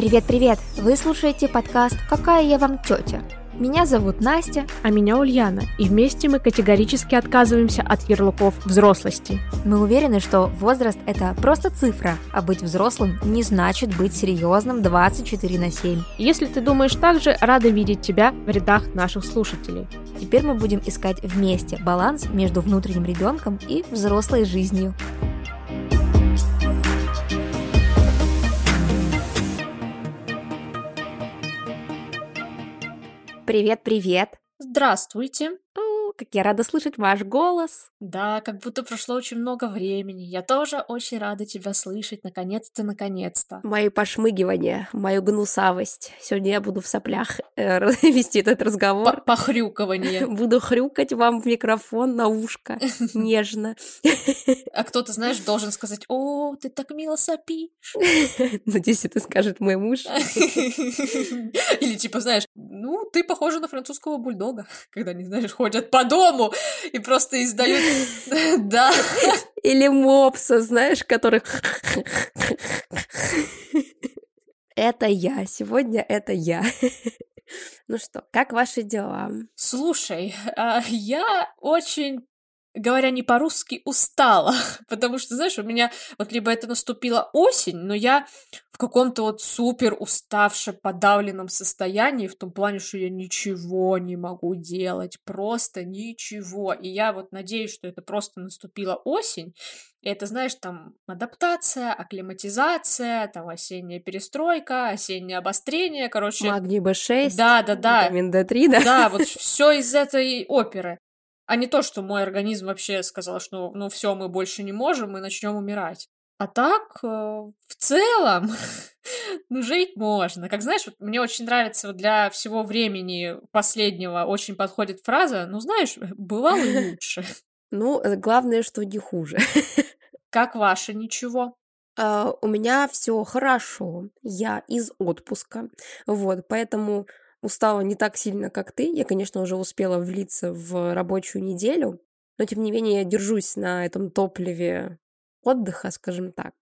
Привет-привет! Вы слушаете подкаст «Какая я вам тетя?». Меня зовут Настя. А меня Ульяна. И вместе мы категорически отказываемся от ярлыков взрослости. Мы уверены, что возраст – это просто цифра, а быть взрослым не значит быть серьезным 24 на 7. Если ты думаешь так же, рада видеть тебя в рядах наших слушателей. Теперь мы будем искать вместе баланс между внутренним ребенком и взрослой жизнью. Привет-привет! Здравствуйте! как я рада слышать ваш голос. Да, как будто прошло очень много времени. Я тоже очень рада тебя слышать, наконец-то, наконец-то. Мои пошмыгивания, мою гнусавость. Сегодня я буду в соплях э, вести этот разговор. Похрюкивание. Буду хрюкать вам в микрофон на ушко, нежно. А кто-то, знаешь, должен сказать, о, ты так мило сопишь. Надеюсь, это скажет мой муж. Или типа, знаешь, ну, ты похожа на французского бульдога, когда, не знаешь, ходят по дому и просто издают... Да. Или мопса, знаешь, который... Это я. Сегодня это я. Ну что, как ваши дела? Слушай, а, я очень говоря не по-русски, устала, потому что, знаешь, у меня вот либо это наступила осень, но я в каком-то вот супер уставшем, подавленном состоянии, в том плане, что я ничего не могу делать, просто ничего. И я вот надеюсь, что это просто наступила осень, и это, знаешь, там адаптация, акклиматизация, там осенняя перестройка, осеннее обострение, короче. Магний B6. Да, да, да. Витамин D3, да? Да, вот все из этой оперы а не то, что мой организм вообще сказал, что ну все, мы больше не можем, мы начнем умирать. А так, э, в целом, ну, жить можно. Как знаешь, вот мне очень нравится вот для всего времени последнего очень подходит фраза, ну, знаешь, бывало лучше. Ну, э, главное, что не хуже. Как ваше ничего? Uh, у меня все хорошо, я из отпуска, вот, поэтому устала не так сильно, как ты. Я, конечно, уже успела влиться в рабочую неделю, но, тем не менее, я держусь на этом топливе отдыха, скажем так.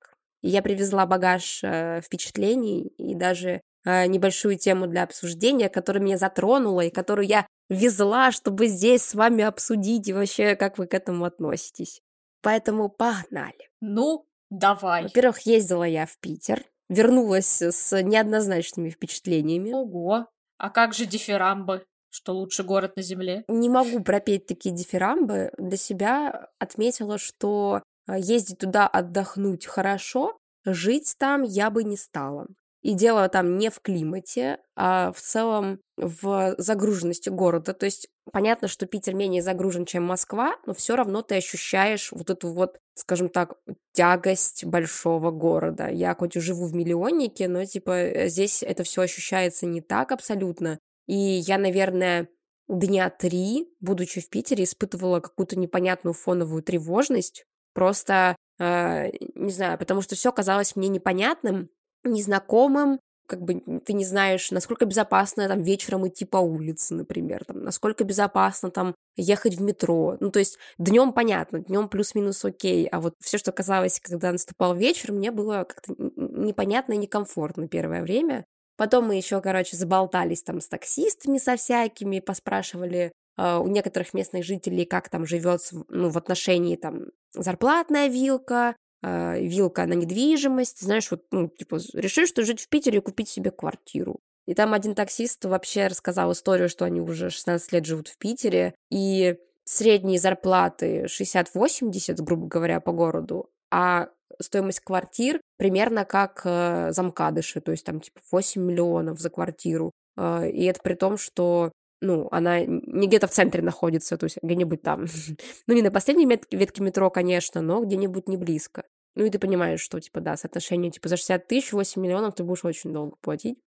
И я привезла багаж э, впечатлений и даже э, небольшую тему для обсуждения, которая меня затронула и которую я везла, чтобы здесь с вами обсудить и вообще, как вы к этому относитесь. Поэтому погнали. Ну, давай. Во-первых, ездила я в Питер, вернулась с неоднозначными впечатлениями. Ого. А как же дифирамбы? Что лучший город на Земле? Не могу пропеть такие дифирамбы. Для себя отметила, что а, ездить туда отдохнуть хорошо, жить там я бы не стала. И дело там не в климате, а в целом в загруженности города. То есть понятно, что Питер менее загружен, чем Москва, но все равно ты ощущаешь вот эту вот, скажем так, тягость большого города. Я хоть и живу в миллионнике, но типа э, здесь это все ощущается не так абсолютно. И я, наверное, дня три, будучи в Питере, испытывала какую-то непонятную фоновую тревожность. Просто, э, не знаю, потому что все казалось мне непонятным, незнакомым, как бы ты не знаешь, насколько безопасно там вечером идти по улице, например, там, насколько безопасно там ехать в метро. Ну, то есть днем понятно, днем плюс-минус окей, а вот все, что казалось, когда наступал вечер, мне было как-то непонятно и некомфортно первое время. Потом мы еще, короче, заболтались там с таксистами со всякими, поспрашивали э, у некоторых местных жителей, как там живет, ну, в отношении там зарплатная вилка, вилка на недвижимость, знаешь, вот, ну, типа, решишь, что жить в Питере и купить себе квартиру. И там один таксист вообще рассказал историю, что они уже 16 лет живут в Питере, и средние зарплаты 60-80, грубо говоря, по городу, а стоимость квартир примерно как э, замкадыши, то есть там типа 8 миллионов за квартиру. Э, и это при том, что ну, она не где-то в центре находится, то есть где-нибудь там. ну, не на последней ветке метро, конечно, но где-нибудь не близко. Ну, и ты понимаешь, что, типа, да, соотношение, типа, за 60 тысяч, 8 миллионов ты будешь очень долго платить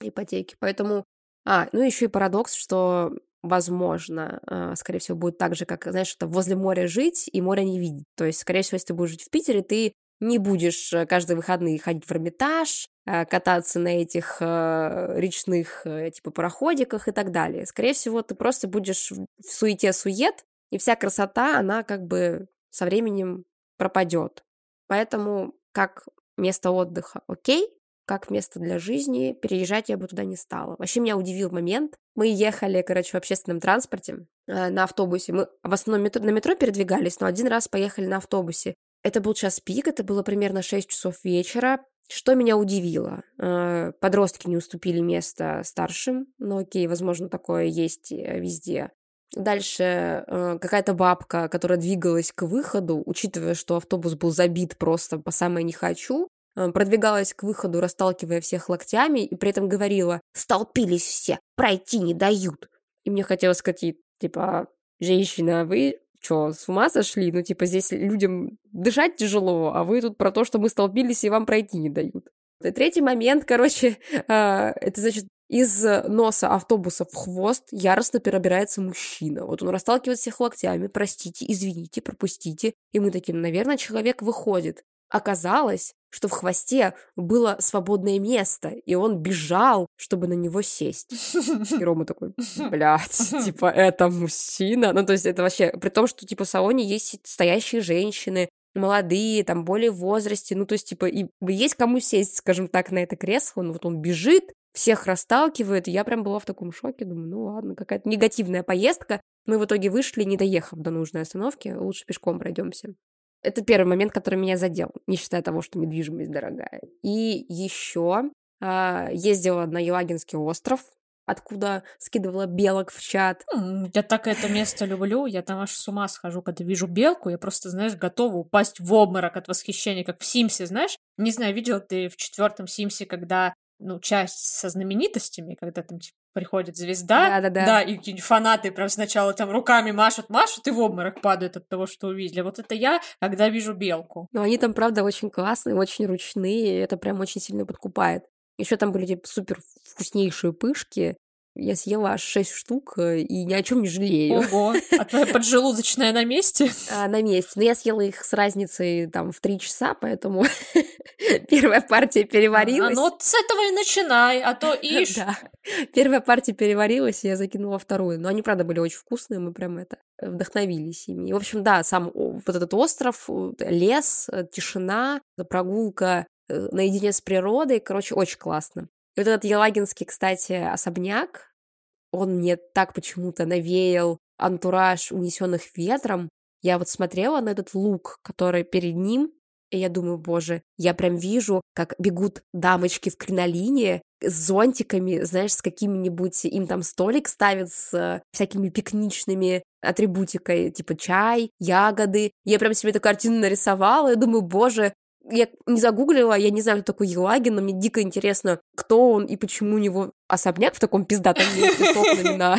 ипотеки. Поэтому... А, ну, еще и парадокс, что, возможно, а, скорее всего, будет так же, как, знаешь, это возле моря жить и моря не видеть. То есть, скорее всего, если ты будешь жить в Питере, ты не будешь э, каждые выходные ходить в Эрмитаж, кататься на этих э, речных типа пароходиках и так далее. Скорее всего, ты просто будешь в суете-сует, и вся красота, она как бы со временем пропадет. Поэтому как место отдыха окей, как место для жизни, переезжать я бы туда не стала. Вообще меня удивил момент. Мы ехали, короче, в общественном транспорте э, на автобусе. Мы в основном метро, на метро передвигались, но один раз поехали на автобусе. Это был час пик, это было примерно 6 часов вечера. Что меня удивило? Э, подростки не уступили место старшим, но окей, возможно, такое есть э, везде. Дальше э, какая-то бабка, которая двигалась к выходу, учитывая, что автобус был забит просто по самое не хочу, продвигалась к выходу, расталкивая всех локтями, и при этом говорила «Столпились все, пройти не дают». И мне хотелось сказать, типа, женщина, вы что, с ума сошли? Ну, типа, здесь людям дышать тяжело, а вы тут про то, что мы столбились и вам пройти не дают. И третий момент, короче, а, это, значит, из носа автобуса в хвост яростно перебирается мужчина. Вот он расталкивает всех локтями, простите, извините, пропустите. И мы таким, наверное, человек выходит. Оказалось, что в хвосте было свободное место, и он бежал, чтобы на него сесть. И Рома такой, блядь, типа, это мужчина? Ну, то есть это вообще, при том, что, типа, в салоне есть стоящие женщины, молодые, там, более в возрасте, ну, то есть, типа, и есть кому сесть, скажем так, на это кресло, ну, вот он бежит, всех расталкивает, и я прям была в таком шоке, думаю, ну, ладно, какая-то негативная поездка. Мы в итоге вышли, не доехав до нужной остановки, лучше пешком пройдемся. Это первый момент, который меня задел, не считая того, что недвижимость дорогая. И еще э, а, ездила на Елагинский остров, откуда скидывала белок в чат. Я так это место люблю, я там аж с ума схожу, когда вижу белку, я просто, знаешь, готова упасть в обморок от восхищения, как в Симсе, знаешь? Не знаю, видел ты в четвертом Симсе, когда ну, часть со знаменитостями, когда там типа, приходит звезда, да, да, да. да и какие-нибудь фанаты прям сначала там руками машут, машут и в обморок падают от того, что увидели. Вот это я, когда вижу белку. Но они там, правда, очень классные, очень ручные, и это прям очень сильно подкупает. Еще там были типа супер вкуснейшие пышки, я съела аж 6 штук э, и ни о чем не жалею. Ого, а твоя поджелудочная на месте? А, на месте. Но я съела их с разницей там в 3 часа, поэтому первая партия переварилась. А, ну вот с этого и начинай, а то ишь. Да. Первая партия переварилась, и я закинула вторую. Но они, правда, были очень вкусные, мы прям это вдохновились ими. И, в общем, да, сам вот этот остров, лес, э, тишина, прогулка э, наедине с природой, короче, очень классно. И вот этот Елагинский, кстати, особняк, он мне так почему-то навеял антураж унесенных ветром. Я вот смотрела на этот лук, который перед ним, и я думаю, боже, я прям вижу, как бегут дамочки в кринолине с зонтиками, знаешь, с какими-нибудь, им там столик ставят с э, всякими пикничными атрибутикой, типа чай, ягоды. Я прям себе эту картину нарисовала, и думаю, боже, я не загуглила, я не знаю, кто такой Елагин, но мне дико интересно, кто он и почему у него особняк в таком пиздатом месте с окнами на,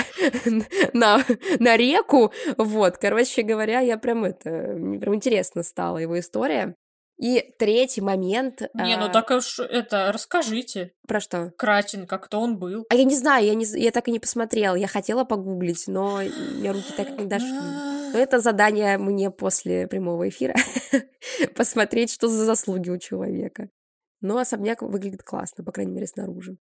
на, на реку. Вот, короче говоря, я прям это, мне прям интересно стала его история. И третий момент... Не, ну а... так уж это, расскажите. Про что? Кратенько, кто он был. А я не знаю, я, не, я так и не посмотрела. Я хотела погуглить, но мне руки так и не дошли. Но это задание мне после прямого эфира. Посмотреть, что за заслуги у человека. Но особняк выглядит классно, по крайней мере, снаружи.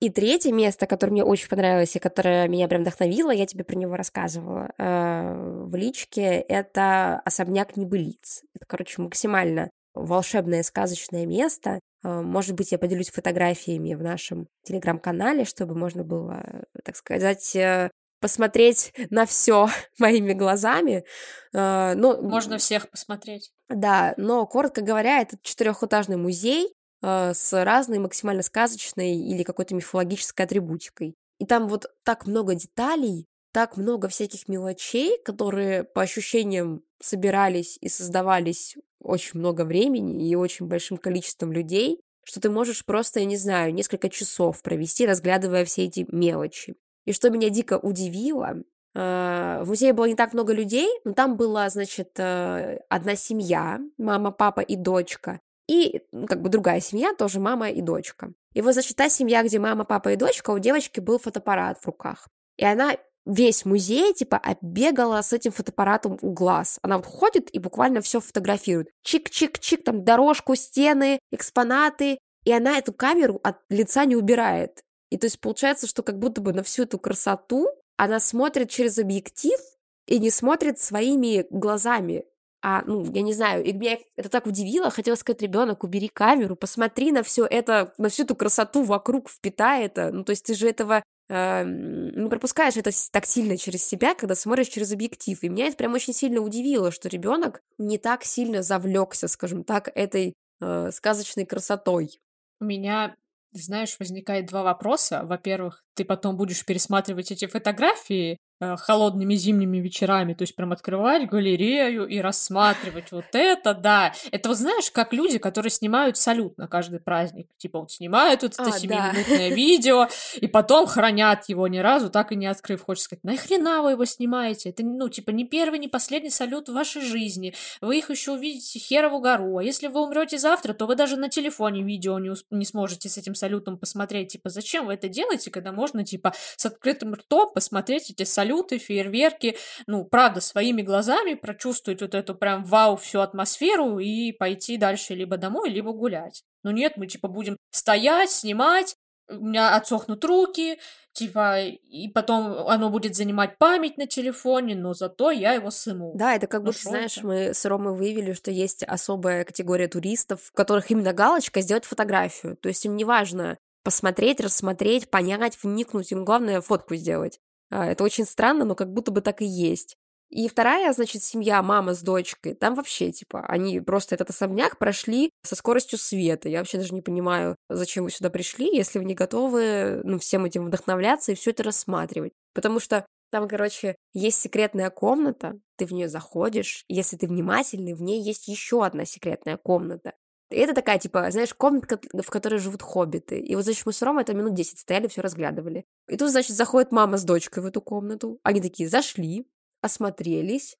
И третье место, которое мне очень понравилось и которое меня прям вдохновило, я тебе про него рассказывала э, в личке, это особняк небылиц. Это, короче, максимально волшебное сказочное место. А, может быть, я поделюсь фотографиями в нашем телеграм-канале, чтобы можно было, так сказать, э, посмотреть на все моими глазами. А, но... Можно всех посмотреть. Да, но, коротко говоря, это четырехэтажный музей а, с разной максимально сказочной или какой-то мифологической атрибутикой. И там вот так много деталей, так много всяких мелочей, которые по ощущениям собирались и создавались очень много времени и очень большим количеством людей, что ты можешь просто, я не знаю, несколько часов провести, разглядывая все эти мелочи. И что меня дико удивило, а, в музее было не так много людей, но там была, значит, э, одна семья, мама, папа и дочка, и как бы другая семья, тоже мама и дочка. И вот, значит, та семья, где мама, папа и дочка, у девочки был фотоаппарат в руках. И она весь музей, типа, оббегала с этим фотоаппаратом у глаз. Она вот ходит и буквально все фотографирует. Чик-чик-чик, там дорожку, стены, экспонаты. И она эту камеру от лица не убирает. И то есть получается, что как будто бы на всю эту красоту она смотрит через объектив и не смотрит своими глазами. А, ну, я не знаю, и меня это так удивило, хотела сказать, ребенок, убери камеру, посмотри на все это, на всю эту красоту вокруг, впитай это. Ну, то есть ты же этого э, не пропускаешь это так сильно через себя, когда смотришь через объектив. И меня это прям очень сильно удивило, что ребенок не так сильно завлекся, скажем так, этой э, сказочной красотой. У меня знаешь, возникает два вопроса. Во-первых, ты потом будешь пересматривать эти фотографии холодными зимними вечерами, то есть прям открывать галерею и рассматривать вот это, да. Это вот знаешь, как люди, которые снимают салют на каждый праздник. Типа вот снимают вот это а, 7-минутное да. видео, и потом хранят его ни разу, так и не открыв. Хочешь сказать, нахрена вы его снимаете? Это, ну, типа, не первый, не последний салют в вашей жизни. Вы их еще увидите херову гору. А если вы умрете завтра, то вы даже на телефоне видео не, не сможете с этим салютом посмотреть. Типа, зачем вы это делаете, когда можно, типа, с открытым ртом посмотреть эти салюты салюты, фейерверки, ну, правда, своими глазами прочувствовать вот эту прям вау всю атмосферу и пойти дальше либо домой, либо гулять. Но нет, мы типа будем стоять, снимать, у меня отсохнут руки, типа, и потом оно будет занимать память на телефоне, но зато я его сыму. Да, это как ну, будто, знаешь, это? мы с Ромой выявили, что есть особая категория туристов, у которых именно галочка сделать фотографию. То есть им не важно посмотреть, рассмотреть, понять, вникнуть, им главное фотку сделать. А, это очень странно, но как будто бы так и есть. И вторая, значит, семья, мама с дочкой, там вообще, типа, они просто этот особняк прошли со скоростью света. Я вообще даже не понимаю, зачем вы сюда пришли, если вы не готовы, ну, всем этим вдохновляться и все это рассматривать. Потому что там, короче, есть секретная комната, ты в нее заходишь, если ты внимательный, в ней есть еще одна секретная комната. И это такая, типа, знаешь, комната, в которой живут хоббиты. И вот, значит, мы с Ромой это минут 10 стояли, все разглядывали. И тут, значит, заходит мама с дочкой в эту комнату. Они такие зашли, осмотрелись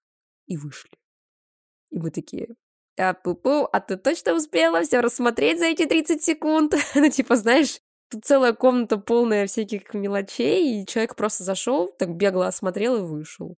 и вышли. И мы такие, а, пу-пу, а ты точно успела все рассмотреть за эти 30 секунд? ну, типа, знаешь, тут целая комната полная всяких мелочей, и человек просто зашел, так бегло осмотрел и вышел.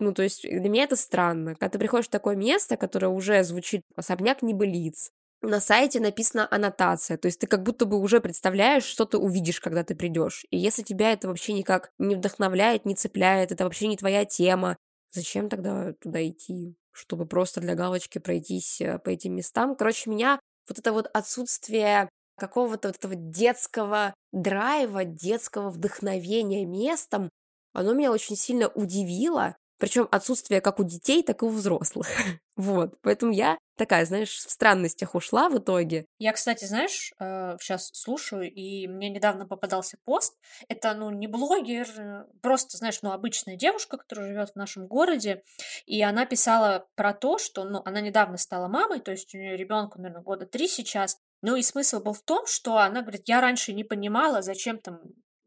Ну, то есть для меня это странно. Когда ты приходишь в такое место, которое уже звучит особняк небылиц, на сайте написана аннотация, то есть ты как будто бы уже представляешь, что ты увидишь, когда ты придешь. И если тебя это вообще никак не вдохновляет, не цепляет, это вообще не твоя тема, зачем тогда туда идти? Чтобы просто для галочки пройтись э, по этим местам. Короче, меня вот это вот отсутствие какого-то вот этого детского драйва, детского вдохновения местом, оно меня очень сильно удивило, причем отсутствие как у детей, так и у взрослых. вот, поэтому я такая, знаешь, в странностях ушла в итоге. Я, кстати, знаешь, сейчас э, слушаю, и мне недавно попадался пост. Это, ну, не блогер, э, просто, знаешь, ну, обычная девушка, которая живет в нашем городе, и она писала про то, что, ну, она недавно стала мамой, то есть у нее ребенку, наверное, года три сейчас. Ну, и смысл был в том, что она говорит, я раньше не понимала, зачем там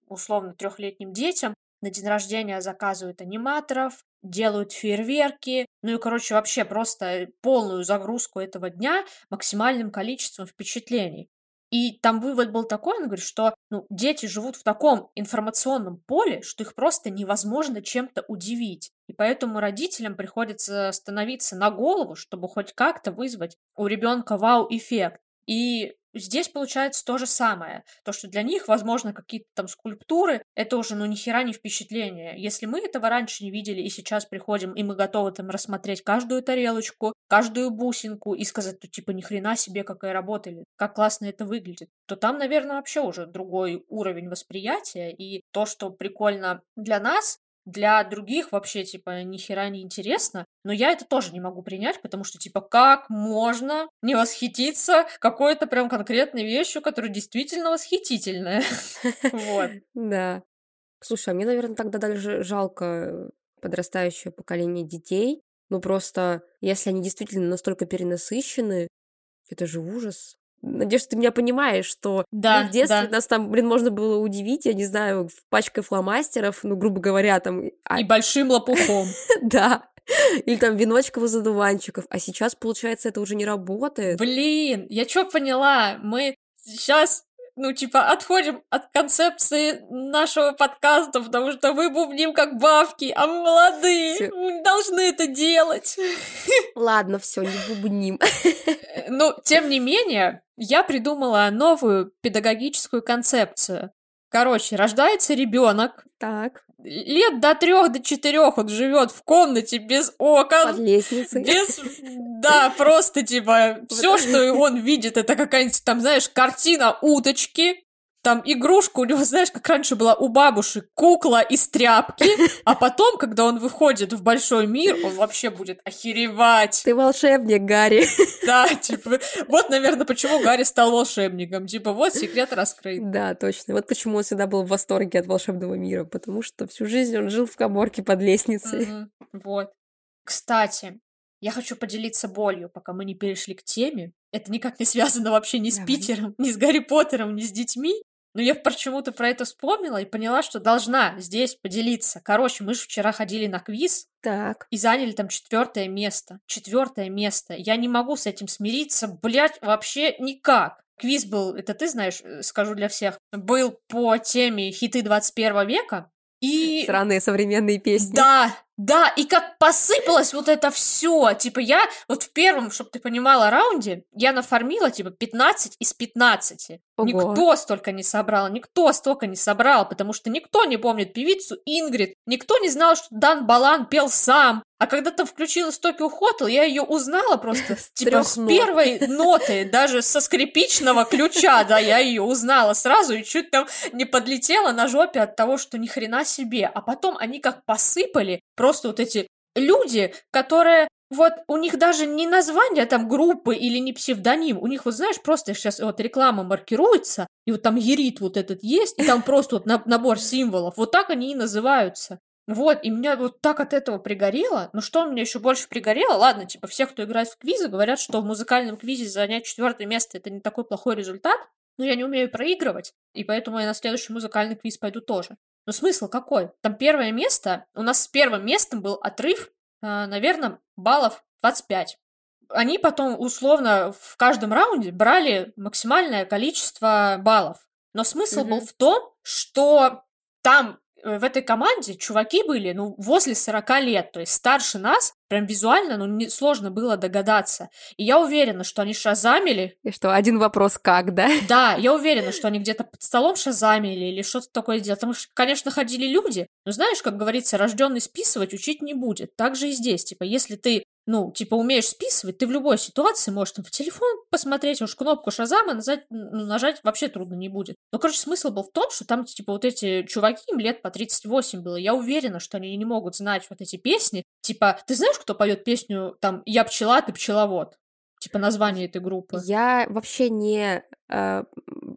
условно трехлетним детям на день рождения заказывают аниматоров, делают фейерверки, ну и, короче, вообще просто полную загрузку этого дня максимальным количеством впечатлений. И там вывод был такой, он говорит, что ну, дети живут в таком информационном поле, что их просто невозможно чем-то удивить. И поэтому родителям приходится становиться на голову, чтобы хоть как-то вызвать у ребенка вау-эффект. И здесь получается то же самое. То, что для них, возможно, какие-то там скульптуры, это уже, ну, ни хера не впечатление. Если мы этого раньше не видели, и сейчас приходим, и мы готовы там рассмотреть каждую тарелочку, каждую бусинку и сказать, то типа, ни хрена себе, какая работа, или как классно это выглядит, то там, наверное, вообще уже другой уровень восприятия, и то, что прикольно для нас, для других вообще, типа, ни хера не интересно. Но я это тоже не могу принять, потому что, типа, как можно не восхититься какой-то прям конкретной вещью, которая действительно восхитительная? Вот. Да. Слушай, а мне, наверное, тогда даже жалко подрастающее поколение детей. Ну, просто, если они действительно настолько перенасыщены, это же ужас. Надеюсь, ты меня понимаешь, что да, в детстве да. нас там, блин, можно было удивить, я не знаю, пачкой фломастеров, ну, грубо говоря, там... А И большим лопухом. Да. Или там веночков из одуванчиков. А сейчас, получается, это уже не работает. Блин, я что поняла? Мы сейчас ну, типа, отходим от концепции нашего подкаста, потому что мы бубним как бабки, а мы молодые, всё. мы не должны это делать. Ладно, все, не бубним. Ну, тем не менее, я придумала новую педагогическую концепцию. Короче, рождается ребенок. Так. Лет до трех, до четырех он живет в комнате без окон. Под лестницей. Без, да, просто типа все, что он видит, это какая-нибудь там, знаешь, картина уточки, там игрушка у него, знаешь, как раньше была у бабушек, кукла из тряпки, а потом, когда он выходит в большой мир, он вообще будет охеревать. Ты волшебник, Гарри. Да, типа, вот, наверное, почему Гарри стал волшебником. Типа, вот секрет раскрыт. Да, точно. Вот почему он всегда был в восторге от волшебного мира, потому что всю жизнь он жил в коморке под лестницей. Мгм, Вот. Кстати, я хочу поделиться болью, пока мы не перешли к теме. Это никак не связано вообще ни с Давай. Питером, ни с Гарри Поттером, ни с детьми. Но я почему-то про это вспомнила и поняла, что должна здесь поделиться. Короче, мы же вчера ходили на квиз Так. и заняли там четвертое место. Четвертое место. Я не могу с этим смириться, блядь, вообще никак. Квиз был, это ты знаешь, э, скажу для всех, был по теме хиты 21 века. И Сраные современные песни. да, да, и как посыпалось вот это все. Типа я вот в первом, чтобы ты понимала, раунде я нафармила типа 15 из 15. Ого. Никто столько не собрал, никто столько не собрал, потому что никто не помнит певицу Ингрид, никто не знал, что Дан Балан пел сам. А когда там включилась Токио Хотел, я ее узнала просто типа с первой ноты, даже со скрипичного ключа, да, я ее узнала сразу и чуть там не подлетела на жопе от того, что ни хрена себе. А потом они как посыпали, просто вот эти люди, которые вот у них даже не название там группы или не псевдоним, у них вот знаешь просто сейчас вот реклама маркируется и вот там ерит вот этот есть и там просто вот на- набор символов, вот так они и называются. Вот, и меня вот так от этого пригорело. Но что меня еще больше пригорело? Ладно, типа, все, кто играет в квизы, говорят, что в музыкальном квизе занять четвертое место это не такой плохой результат. Но я не умею проигрывать, и поэтому я на следующий музыкальный квиз пойду тоже. Но смысл какой? Там первое место, у нас с первым местом был отрыв, наверное, баллов 25. Они потом условно в каждом раунде брали максимальное количество баллов. Но смысл был Мгм. в том, что там э, в этой команде чуваки были, ну, возле 40 лет, то есть старше нас, прям визуально, ну, не, сложно было догадаться. И я уверена, что они шазамили, И что, один вопрос как, да? да, я уверена, что они где-то под столом шазамили или что-то такое делали. Потому что, конечно, ходили люди, но знаешь, как говорится, рожденный списывать учить не будет. Так же и здесь. Типа, если ты, ну, типа, умеешь списывать, ты в любой ситуации можешь там в телефон посмотреть, уж кнопку шазама нажать, ну, нажать вообще трудно не будет. Но, короче, смысл был в том, что там, типа, вот эти чуваки, им лет по 38 было. Я уверена, что они не могут знать вот эти песни. Типа, ты знаешь, кто поет песню, там, «Я пчела, ты пчеловод»? Типа, название этой группы. Я вообще не, э,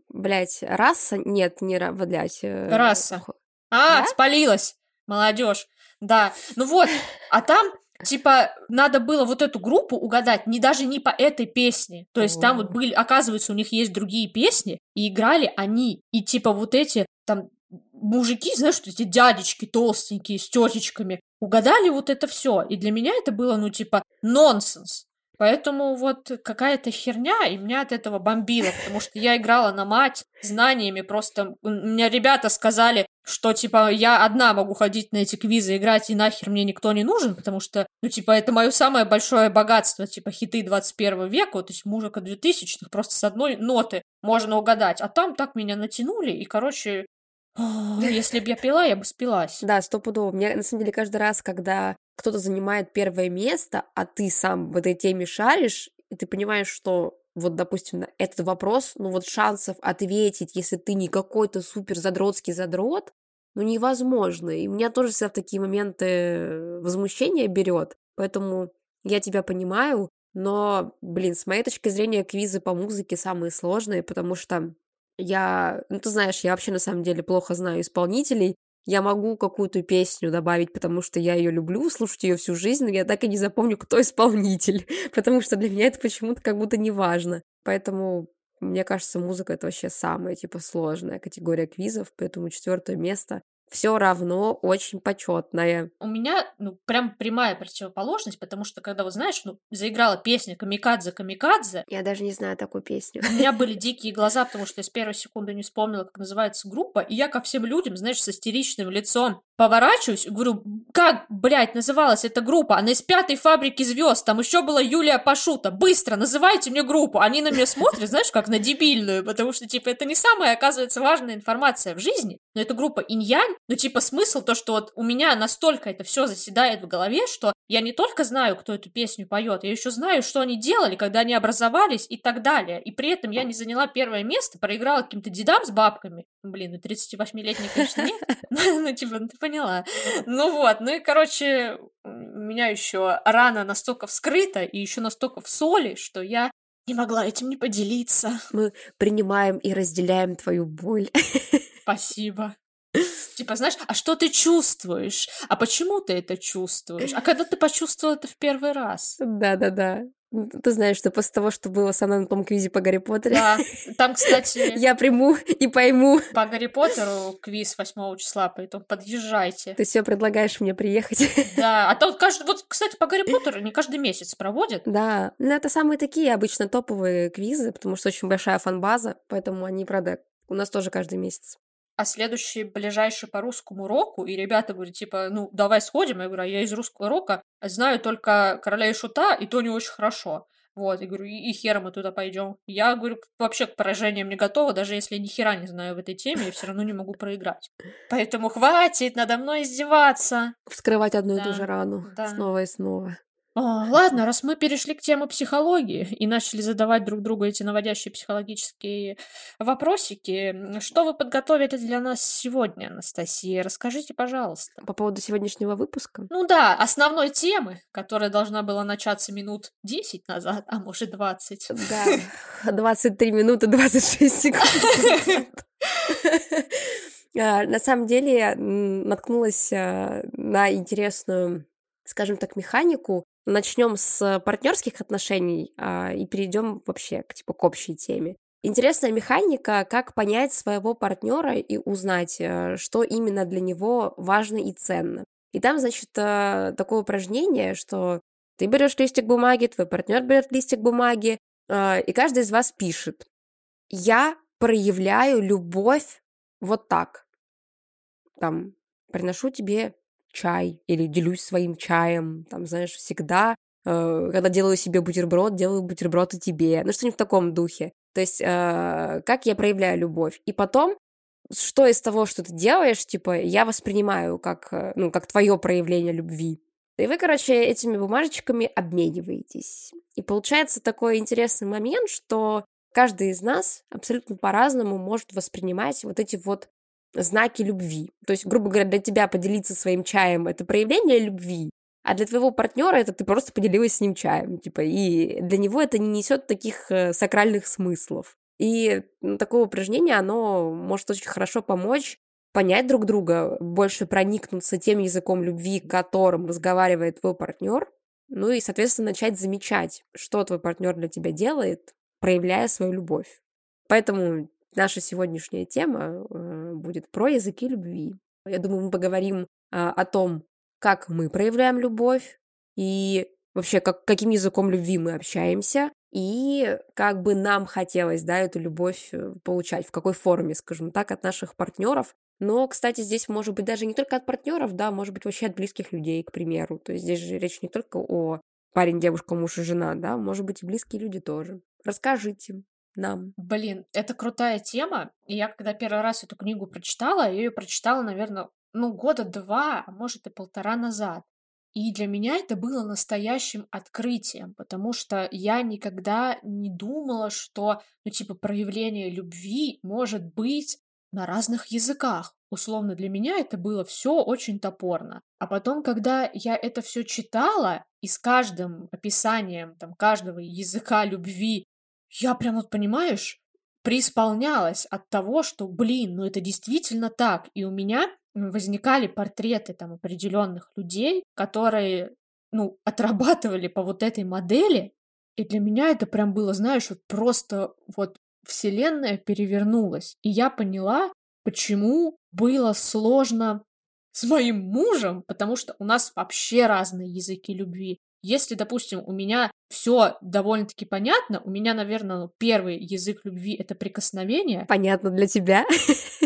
блядь, раса, нет, не, блядь. э, Раса. А, Да? спалилась. Молодежь. Да. Ну вот, а там, типа, надо было вот эту группу угадать, не даже не по этой песне. То есть там вот О. были, оказывается, у них есть другие песни, и играли они. И типа вот эти там мужики, знаешь, что эти дядечки толстенькие с тетечками, угадали вот это все. И для меня это было, ну, типа, нонсенс. Поэтому вот какая-то херня, и меня от этого бомбило, потому что я играла на мать знаниями, просто у меня ребята сказали, что, типа, я одна могу ходить на эти квизы, играть, и нахер мне никто не нужен, потому что, ну, типа, это мое самое большое богатство, типа, хиты 21 века, вот, то есть музыка 2000-х, просто с одной ноты можно угадать, а там так меня натянули, и, короче, если бы я пила, я бы спилась. Да, стопудово. Мне, на самом деле, каждый раз, когда кто-то занимает первое место, а ты сам в этой теме шаришь, и ты понимаешь, что вот, допустим, на этот вопрос, ну вот шансов ответить, если ты не какой-то супер задротский задрот, ну невозможно. И меня тоже всегда в такие моменты возмущения берет. Поэтому я тебя понимаю, но, блин, с моей точки зрения, квизы по музыке самые сложные, потому что я, ну ты знаешь, я вообще на самом деле плохо знаю исполнителей. Я могу какую-то песню добавить, потому что я ее люблю, слушать ее всю жизнь, но я так и не запомню, кто исполнитель, потому что для меня это почему-то как будто не важно. Поэтому мне кажется, музыка это вообще самая типа сложная категория квизов, поэтому четвертое место все равно очень почетное. У меня, ну, прям прямая противоположность, потому что, когда, вот знаешь, ну, заиграла песня «Камикадзе, камикадзе», Я даже не знаю такую песню. у меня были дикие глаза, потому что я с первой секунды не вспомнила, как называется группа, и я ко всем людям, знаешь, с истеричным лицом поворачиваюсь, говорю, как, блядь, называлась эта группа? Она из пятой фабрики звезд, там еще была Юлия Пашута. Быстро, называйте мне группу. Они на меня смотрят, знаешь, как на дебильную, потому что, типа, это не самая, оказывается, важная информация в жизни, но это группа инь-янь, ну, типа, смысл то, что вот у меня настолько это все заседает в голове, что я не только знаю, кто эту песню поет, я еще знаю, что они делали, когда они образовались и так далее. И при этом я не заняла первое место, проиграла каким-то дедам с бабками. Блин, ну 38-летний, конечно, нет. Ну, типа, ну, поняла. Ну вот, ну и, короче, у меня еще рана настолько вскрыта и еще настолько в соли, что я не могла этим не поделиться. Мы принимаем и разделяем твою боль. Спасибо. Типа, знаешь, а что ты чувствуешь? А почему ты это чувствуешь? А когда ты почувствовал это в первый раз? Да-да-да. Ты знаешь, что после того, что было со мной на том квизе по Гарри Поттеру... Да, там, кстати... Я приму и пойму. По Гарри Поттеру квиз 8 числа, поэтому подъезжайте. Ты все предлагаешь мне приехать. Да, а то каждый... Вот, кстати, по Гарри Поттеру не каждый месяц проводят. Да, но это самые такие обычно топовые квизы, потому что очень большая фан-база, поэтому они, правда, у нас тоже каждый месяц а следующий ближайший по русскому року, и ребята говорят, типа, ну, давай сходим. Я говорю, а я из русского рока знаю только Короля и Шута, и то не очень хорошо. Вот, я говорю, и, и хера мы туда пойдем. Я говорю, вообще к поражениям не готова, даже если я ни хера не знаю в этой теме, я все равно не могу проиграть. Поэтому хватит надо мной издеваться. Вскрывать одну да. и ту же рану да. снова и снова. О, ладно, раз мы перешли к теме психологии и начали задавать друг другу эти наводящие психологические вопросики, что вы подготовили для нас сегодня, Анастасия? Расскажите, пожалуйста. По поводу сегодняшнего выпуска? Ну да, основной темы, которая должна была начаться минут 10 назад, а может 20. Да, 23 минуты 26 секунд. А, на самом деле я наткнулась а, на интересную скажем так, механику, начнем с партнерских отношений а, и перейдем вообще к, типа, к общей теме. Интересная механика, как понять своего партнера и узнать, э, что именно для него важно и ценно. И там, значит, э, такое упражнение, что ты берешь листик бумаги, твой партнер берет листик бумаги, э, и каждый из вас пишет. Я проявляю любовь вот так. Там, приношу тебе чай или делюсь своим чаем, там, знаешь, всегда, э, когда делаю себе бутерброд, делаю бутерброд и тебе, ну, что-нибудь в таком духе. То есть, э, как я проявляю любовь. И потом, что из того, что ты делаешь, типа, я воспринимаю как, э, ну, как твое проявление любви. И вы, короче, этими бумажечками обмениваетесь. И получается такой интересный момент, что каждый из нас абсолютно по-разному может воспринимать вот эти вот знаки любви. То есть, грубо говоря, для тебя поделиться своим чаем это проявление любви, а для твоего партнера это ты просто поделилась с ним чаем, типа, и для него это не несет таких э, сакральных смыслов. И ну, такое упражнение, оно может очень хорошо помочь понять друг друга, больше проникнуться тем языком любви, которым разговаривает твой партнер, ну и, соответственно, начать замечать, что твой партнер для тебя делает, проявляя свою любовь. Поэтому Наша сегодняшняя тема э, будет про языки любви. Я думаю, мы поговорим а, о том, как мы проявляем любовь и вообще как, каким языком любви мы общаемся и как бы нам хотелось, да, эту любовь э, получать, в какой форме, скажем так, от наших партнеров. Но, кстати, здесь может быть даже не только от партнеров, да, может быть вообще от близких людей, к примеру. То есть здесь же речь не только о парень, девушка, муж и жена, да, может быть и близкие люди тоже. Расскажите, нам. Блин, это крутая тема. И я когда первый раз эту книгу прочитала, я ее прочитала, наверное, ну, года два, а может и полтора назад. И для меня это было настоящим открытием, потому что я никогда не думала, что, ну, типа, проявление любви может быть на разных языках. Условно, для меня это было все очень топорно. А потом, когда я это все читала, и с каждым описанием там, каждого языка любви я прям вот, понимаешь, преисполнялась от того, что, блин, ну это действительно так. И у меня возникали портреты там определенных людей, которые, ну, отрабатывали по вот этой модели. И для меня это прям было, знаешь, вот просто вот вселенная перевернулась. И я поняла, почему было сложно с моим мужем, потому что у нас вообще разные языки любви. Если, допустим, у меня все довольно-таки понятно, у меня, наверное, ну, первый язык любви это прикосновение. Понятно для тебя.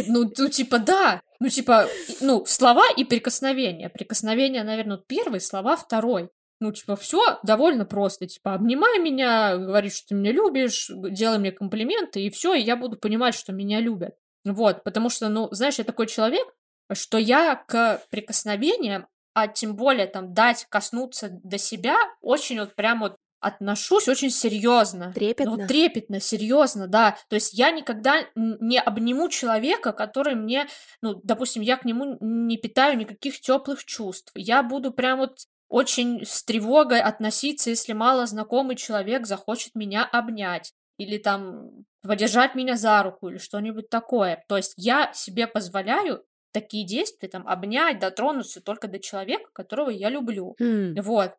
Ну, ну, типа, да. Ну, типа, ну, слова и прикосновения. Прикосновение, наверное, первый, слова второй. Ну, типа, все довольно просто. Типа, обнимай меня, говори, что ты меня любишь, делай мне комплименты, и все, и я буду понимать, что меня любят. Вот, потому что, ну, знаешь, я такой человек, что я к прикосновениям, а тем более там дать коснуться до себя, очень вот прям вот отношусь очень серьезно. Трепетно. Ну, трепетно, серьезно, да. То есть я никогда не обниму человека, который мне, ну, допустим, я к нему не питаю никаких теплых чувств. Я буду прям вот очень с тревогой относиться, если мало знакомый человек захочет меня обнять или там подержать меня за руку или что-нибудь такое. То есть я себе позволяю такие действия, там, обнять, дотронуться только до человека, которого я люблю. Mm. Вот.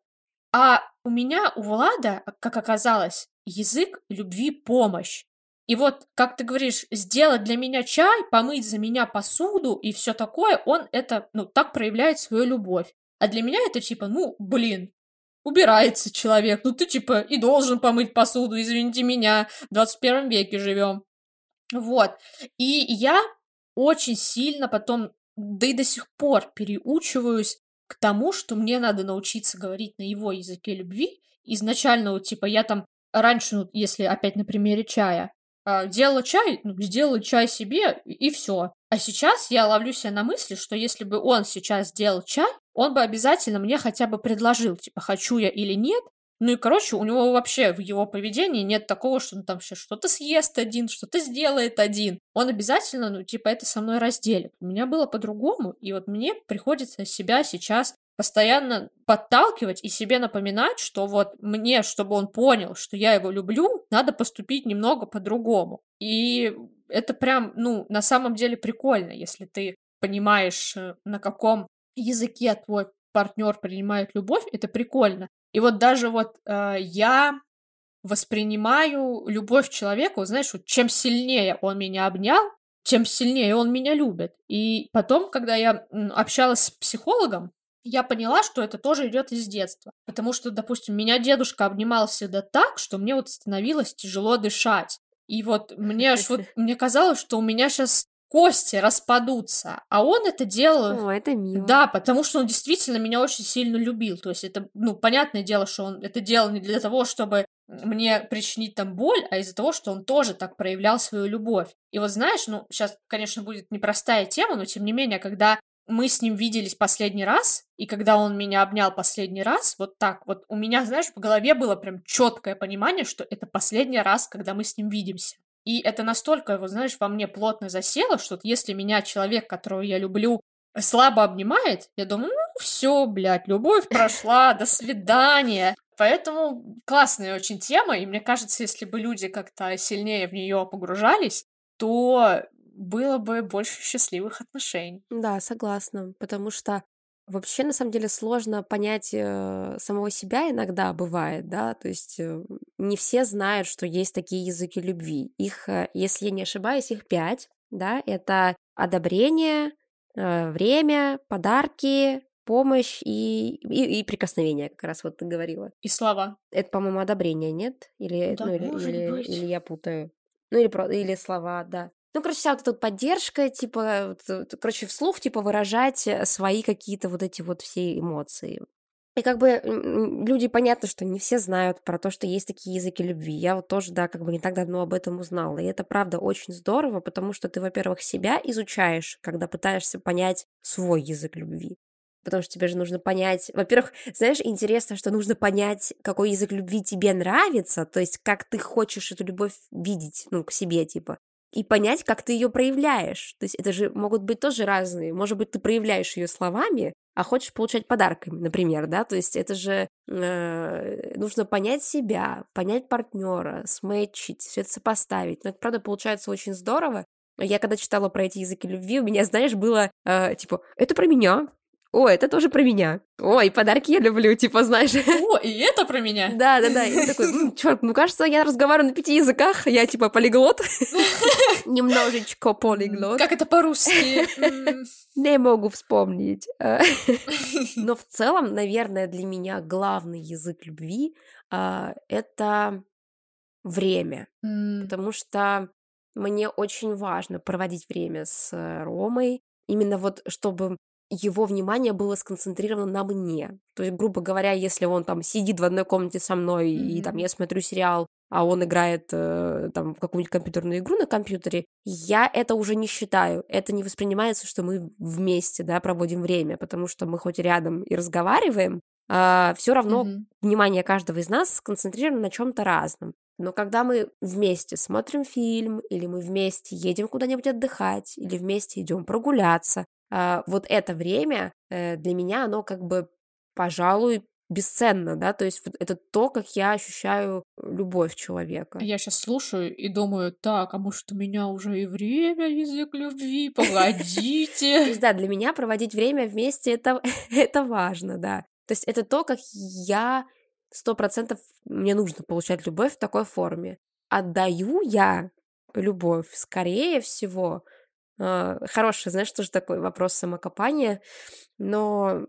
А у меня, у Влада, как оказалось, язык любви помощь. И вот, как ты говоришь, сделать для меня чай, помыть за меня посуду и все такое, он это, ну, так проявляет свою любовь. А для меня это типа, ну, блин, убирается человек, ну ты типа и должен помыть посуду, извините меня, в 21 веке живем. Вот. И я очень сильно потом, да и до сих пор переучиваюсь к тому, что мне надо научиться говорить на его языке любви. Изначально, вот, типа, я там раньше, ну, если опять на примере чая, а, делала чай, ну, сделала чай себе, и все. А сейчас я ловлю себя на мысли, что если бы он сейчас сделал чай, он бы обязательно мне хотя бы предложил, типа, хочу я или нет, ну и, короче, у него вообще в его поведении нет такого, что он там сейчас что-то съест один, что-то сделает один. Он обязательно, ну, типа, это со мной разделит. У меня было по-другому, и вот мне приходится себя сейчас постоянно подталкивать и себе напоминать, что вот мне, чтобы он понял, что я его люблю, надо поступить немного по-другому. И это прям, ну, на самом деле прикольно, если ты понимаешь, э, на каком языке твой партнер принимает любовь, это прикольно. И вот даже вот э, я воспринимаю любовь к человеку, знаешь, вот чем сильнее он меня обнял, чем сильнее он меня любит. И потом, когда я общалась с психологом, я поняла, что это тоже идет из детства. Потому что, допустим, меня дедушка обнимал всегда так, что мне вот становилось тяжело дышать. И вот мне аж вот, мне казалось, что у меня сейчас кости распадутся. А он это делал... О, это мило. Да, потому что он действительно меня очень сильно любил. То есть это, ну, понятное дело, что он это делал не для того, чтобы мне причинить там боль, а из-за того, что он тоже так проявлял свою любовь. И вот знаешь, ну, сейчас, конечно, будет непростая тема, но тем не менее, когда мы с ним виделись последний раз, и когда он меня обнял последний раз, вот так, вот у меня, знаешь, в голове было прям четкое понимание, что это последний раз, когда мы с ним видимся. И это настолько, вот знаешь, во мне плотно засело, что если меня человек, которого я люблю, слабо обнимает, я думаю, ну все, блядь, любовь прошла, до свидания. Поэтому классная очень тема, и мне кажется, если бы люди как-то сильнее в нее погружались, то было бы больше счастливых отношений. Да, согласна, потому что Вообще, на самом деле, сложно понять э, самого себя иногда бывает, да, то есть э, не все знают, что есть такие языки любви. Их, э, если я не ошибаюсь, их пять, да, это одобрение, э, время, подарки, помощь и, и, и прикосновение, как раз вот ты говорила. И слова. Это, по-моему, одобрение, нет? Или, Да, ну, или, или, быть. или я путаю. Ну, или, или слова, да. Ну, короче, вся вот эта поддержка, типа, э, короче, вслух, типа, выражать э, свои какие-то вот эти вот все эмоции. И как бы люди, понятно, что не все знают про то, что есть такие языки любви. Я вот тоже, да, как бы не так давно об этом узнала. И это, правда, очень здорово, потому что ты, во-первых, себя изучаешь, когда пытаешься понять свой язык любви. Потому что тебе же нужно понять... Во-первых, знаешь, интересно, что нужно понять, какой язык любви тебе нравится, то есть как ты хочешь эту любовь видеть, ну, к себе, типа и понять, как ты ее проявляешь. То есть это же могут быть тоже разные. Может быть, ты проявляешь ее словами, а хочешь получать подарками, например, да, то есть это же э, нужно понять себя, понять партнера, сметчить, все это сопоставить. Но это, правда, получается очень здорово. Я когда читала про эти языки любви, у меня, знаешь, было э, типа, это про меня, о, это тоже про меня. Ой, подарки я люблю, типа, знаешь. О, и это про меня? Да, да, да. И такой, черт, ну кажется, я разговариваю на пяти языках, я типа полиглот. Немножечко полиглот. Как это по-русски? Не могу вспомнить. Но в целом, наверное, для меня главный язык любви а, это время. Потому что мне очень важно проводить время с Ромой, именно вот чтобы его внимание было сконцентрировано на мне. То есть, грубо говоря, если он там сидит в одной комнате со мной, mm-hmm. и там я смотрю сериал, а он играет э, там в какую-нибудь компьютерную игру на компьютере, я это уже не считаю. Это не воспринимается, что мы вместе, да, проводим время, потому что мы хоть рядом и разговариваем, а все равно mm-hmm. внимание каждого из нас сконцентрировано на чем-то разном. Но когда мы вместе смотрим фильм, или мы вместе едем куда-нибудь отдыхать, или вместе идем прогуляться, вот это время э, для меня, оно как бы, пожалуй, бесценно, да, то есть вот это то, как я ощущаю любовь человека. Я сейчас слушаю и думаю, так, а может у меня уже и время язык любви, погодите. Да, для меня проводить время вместе это, это важно, да. То есть это то, как я сто процентов мне нужно получать любовь в такой форме. Отдаю я любовь, скорее всего, а, хороший, знаешь, тоже такой вопрос самокопания, но,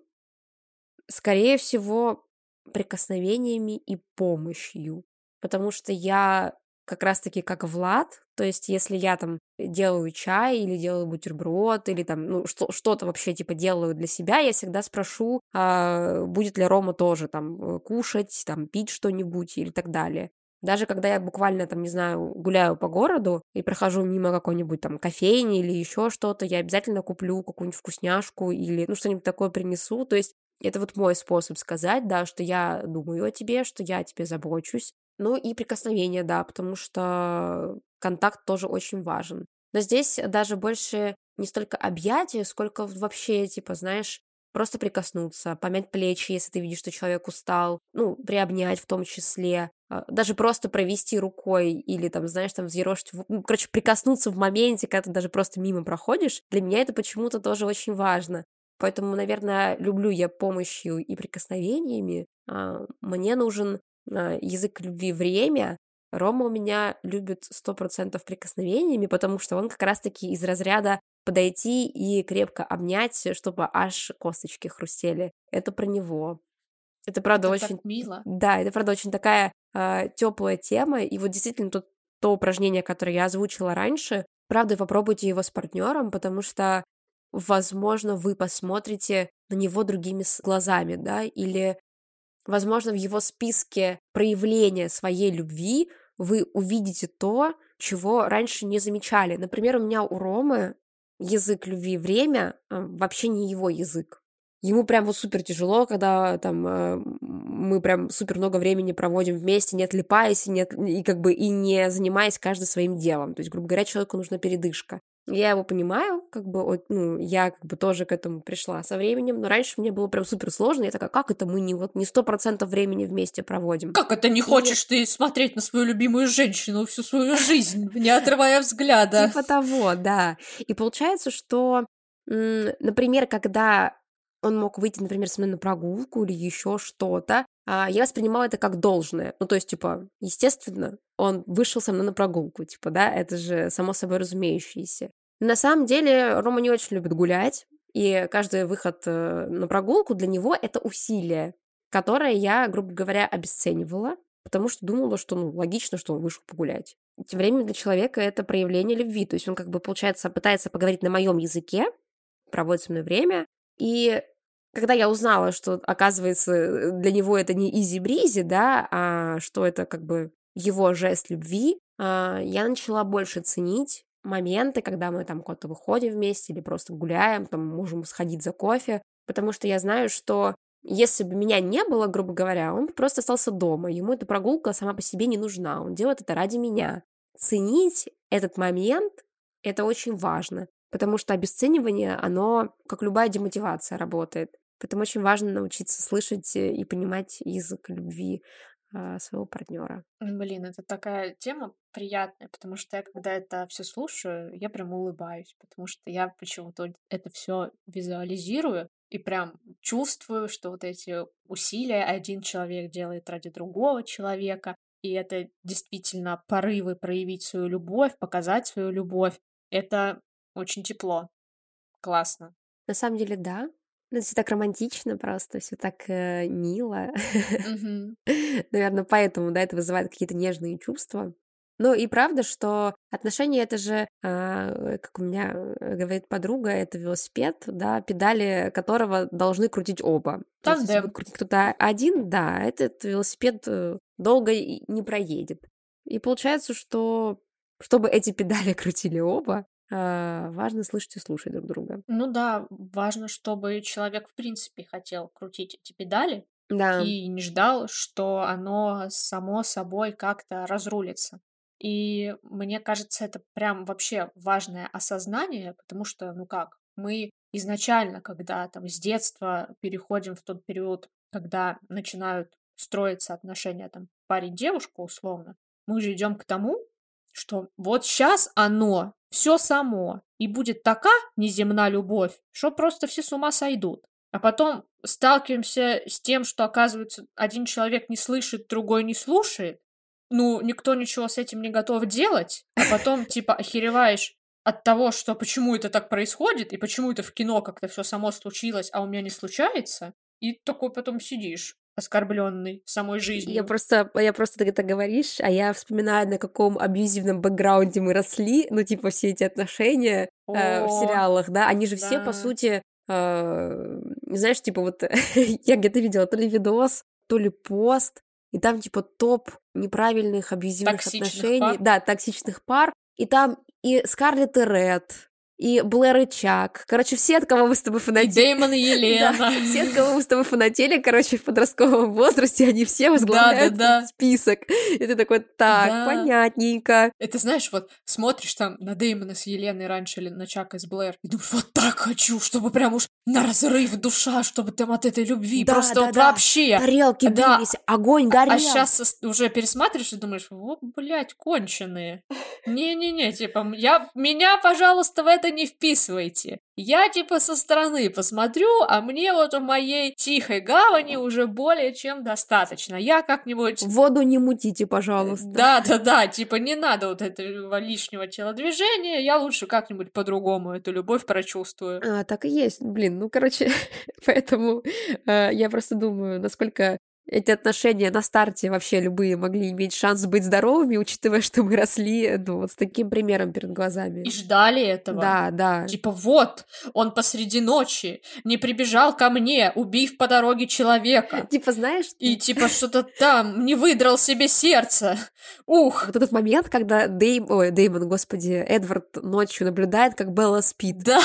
скорее всего, прикосновениями и помощью, потому что я как раз-таки как Влад, то есть если я там делаю чай или делаю бутерброд или там ну что что-то вообще типа делаю для себя, я всегда спрошу, а, будет ли Рома тоже там э, кушать, там пить что-нибудь или так далее. Даже когда я буквально, там, не знаю, гуляю по городу и прохожу мимо какой-нибудь там кофейни или еще что-то, я обязательно куплю какую-нибудь вкусняшку или, ну, что-нибудь такое принесу. То есть это вот мой способ сказать, да, что я думаю о тебе, что я о тебе забочусь. Ну и прикосновение, да, потому что контакт тоже очень важен. Но здесь даже больше не столько объятия, сколько вообще, типа, знаешь, просто прикоснуться, помять плечи, если ты видишь, что человек устал, ну, приобнять в том числе, а, даже просто провести рукой или там, знаешь, там взъерошить, ну, короче, прикоснуться в моменте, когда ты даже просто мимо проходишь, для меня это почему-то тоже очень важно. Поэтому, наверное, люблю я помощью и прикосновениями. А, мне нужен а, язык любви время. Рома у меня любит сто процентов прикосновениями, потому что он как раз-таки из разряда подойти и крепко обнять, чтобы аж косточки хрустели. Это про него. Это правда это очень мило. Да, это правда очень такая э, теплая тема. И вот действительно тут то упражнение, которое я озвучила раньше, правда, попробуйте его с партнером, потому что, возможно, вы посмотрите на него другими глазами, да, или, возможно, в его списке проявления своей любви вы увидите то, чего раньше не замечали. Например, у меня у Ромы язык любви время а, вообще не его язык. Ему прям вот супер тяжело, когда там э, мы прям супер много времени проводим вместе, не отлипаясь, не от... и как бы и не занимаясь каждый своим делом. То есть, грубо говоря, человеку нужна передышка. Я его понимаю, как бы, ну, я как бы тоже к этому пришла со временем, но раньше мне было прям супер сложно, я такая, как это мы не вот не сто процентов времени вместе проводим? Как это не хочешь и... ты смотреть на свою любимую женщину всю свою жизнь, не отрывая взгляда? Типа того, да. И получается, что, например, когда он мог выйти, например, со мной на прогулку или еще что-то, а я воспринимала это как должное. Ну, то есть, типа, естественно, он вышел со мной на прогулку, типа, да, это же само собой разумеющееся. На самом деле, Рома не очень любит гулять, и каждый выход э, на прогулку для него это усилие, которое я, грубо говоря, обесценивала, потому что думала, что, ну, логично, что он вышел погулять. Тем временем для человека это проявление любви, то есть он, как бы, получается, пытается поговорить на моем языке, проводит со мной время, и когда я узнала, что, оказывается, для него это не изи-бризи, да, а что это как бы его жест любви, а, я начала больше ценить моменты, когда мы там куда-то выходим вместе или просто гуляем, там можем сходить за кофе, потому что я знаю, что если бы меня не было, грубо говоря, он бы просто остался дома, ему эта прогулка сама по себе не нужна, он делает это ради меня. Ценить этот момент — это очень важно, потому что обесценивание, оно, как любая демотивация, работает. Поэтому очень важно научиться слышать э, и понимать язык любви а, своего партнера. Блин, это такая тема приятная, потому что я, когда это все слушаю, я прям улыбаюсь, потому что я почему-то это все визуализирую. и прям чувствую, что вот эти усилия один человек делает ради другого человека, и это действительно порывы проявить свою любовь, показать свою любовь. Это очень тепло. Классно. На самом деле, да. Ну, все так романтично просто, все так э, мило. Мгм. Наверное, поэтому, да, это вызывает какие-то нежные чувства. Ну и правда, что отношения это же, а, как у меня э, говорит подруга, это велосипед, да, педали которого должны крутить оба. Есть, если Тандем. будет кто-то один, да, этот велосипед э, долго не проедет. И получается, что чтобы эти педали крутили оба, важно слышать и слушать друг друга. Ну да, важно, чтобы человек в принципе хотел крутить эти педали Да, и не ждал, что оно само собой как-то разрулится. И мне кажется, это прям вообще важное осознание, потому что, ну как, мы изначально, когда там с детства переходим в тот период, когда начинают строиться отношения там парень-девушка условно, мы же идем к тому, что вот сейчас оно все само, и будет такая неземная любовь, что просто все с ума сойдут. А потом сталкиваемся с тем, что, оказывается, один человек не слышит, другой не слушает. Ну, никто ничего с этим не готов делать. А потом, типа, охереваешь от того, что почему это так происходит, и почему это в кино как-то все само случилось, а у меня не случается. И такой потом сидишь, оскорбленный самой я жизнью. просто, я просто ты это говоришь, а я вспоминаю, на каком абьюзивном бэкграунде мы росли, ну, типа, все эти отношения э, в О, сериалах, да, они же все, по да. сути, э, знаешь, типа, вот я где-то видела то ли видос, то ли пост, и там, типа, топ неправильных абьюзивных Токсичных отношений, пар. да, токсичных пар, и там и Скарлетт и Ред, и Блэр и Чак, короче, все, от кого мы с тобой фанатели, Дэймон и да, Елена. все, от кого мы с тобой фанатели, короче, в подростковом возрасте, они все возглавляют Да-да-да. этот список. И ты такой, так, Да. понятненько. Это знаешь, вот смотришь там на Дэймона с Еленой раньше или на Чака с Блэр, и думаешь, вот так хочу, чтобы прям уж на разрыв душа, чтобы там от этой любви, Да, просто да, вот да. вообще. Тарелки Да. бились, огонь А горел. сейчас уже пересматриваешь и думаешь, вот, блядь, конченые. Не-не-не, типа, я, меня, пожалуйста, в это не вписывайте. Я, типа, со стороны посмотрю, а мне вот в моей тихой гавани уже более чем достаточно. Я как-нибудь Воду не мутите, пожалуйста. Да, да, да, типа не надо вот этого лишнего телодвижения, я лучше как-нибудь по-другому эту любовь прочувствую. А, так и есть, блин, ну, короче, поэтому э, я просто думаю, насколько эти отношения на старте вообще любые могли иметь шанс быть здоровыми, учитывая, что мы росли, ну, вот с таким примером перед глазами. И ждали этого. Да, да. Типа вот, он посреди ночи не прибежал ко мне, убив по дороге человека. Типа, знаешь, И типа что-то там, не выдрал себе сердце. Ух, вот этот момент, когда Дейм... Ой, Деймон, господи, Эдвард ночью наблюдает, как Белла спит. да,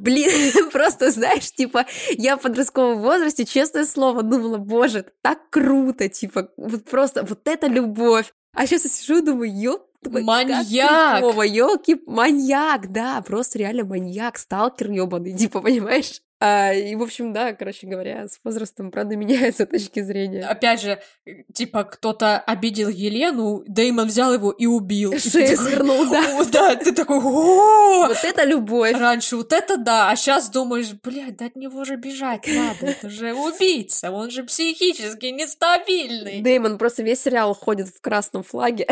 Блин, просто, знаешь, типа, я в подростковом возрасте, честное слово, думала, боже, это так круто, типа, вот просто, вот это любовь. А сейчас я сижу и думаю, ёп, Маньяк! ёлки, маньяк, да, просто реально маньяк, сталкер ёбаный, типа, понимаешь? А, и, в общем, да, короче говоря, с возрастом, правда, меняются точки зрения. опять же, э, типа кто-то обидел Елену, Дэймон взял его и убил. Шею свернул, да. «О, да, ты такой! Вот это любовь. Раньше вот это да, а сейчас думаешь, блядь, да от него же бежать надо, это же убийца, он же психически нестабильный. Дэймон просто весь сериал ходит в красном флаге.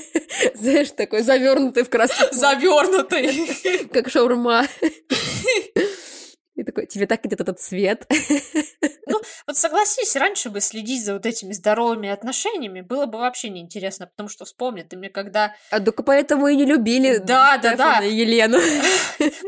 Знаешь, такой завернутый в красный Завернутый. как шаурма. И такой, тебе так идет этот цвет. Вот согласись, раньше бы следить за вот этими здоровыми отношениями было бы вообще неинтересно, потому что вспомни, ты мне когда... А только поэтому и не любили Да, да, да. и Елену.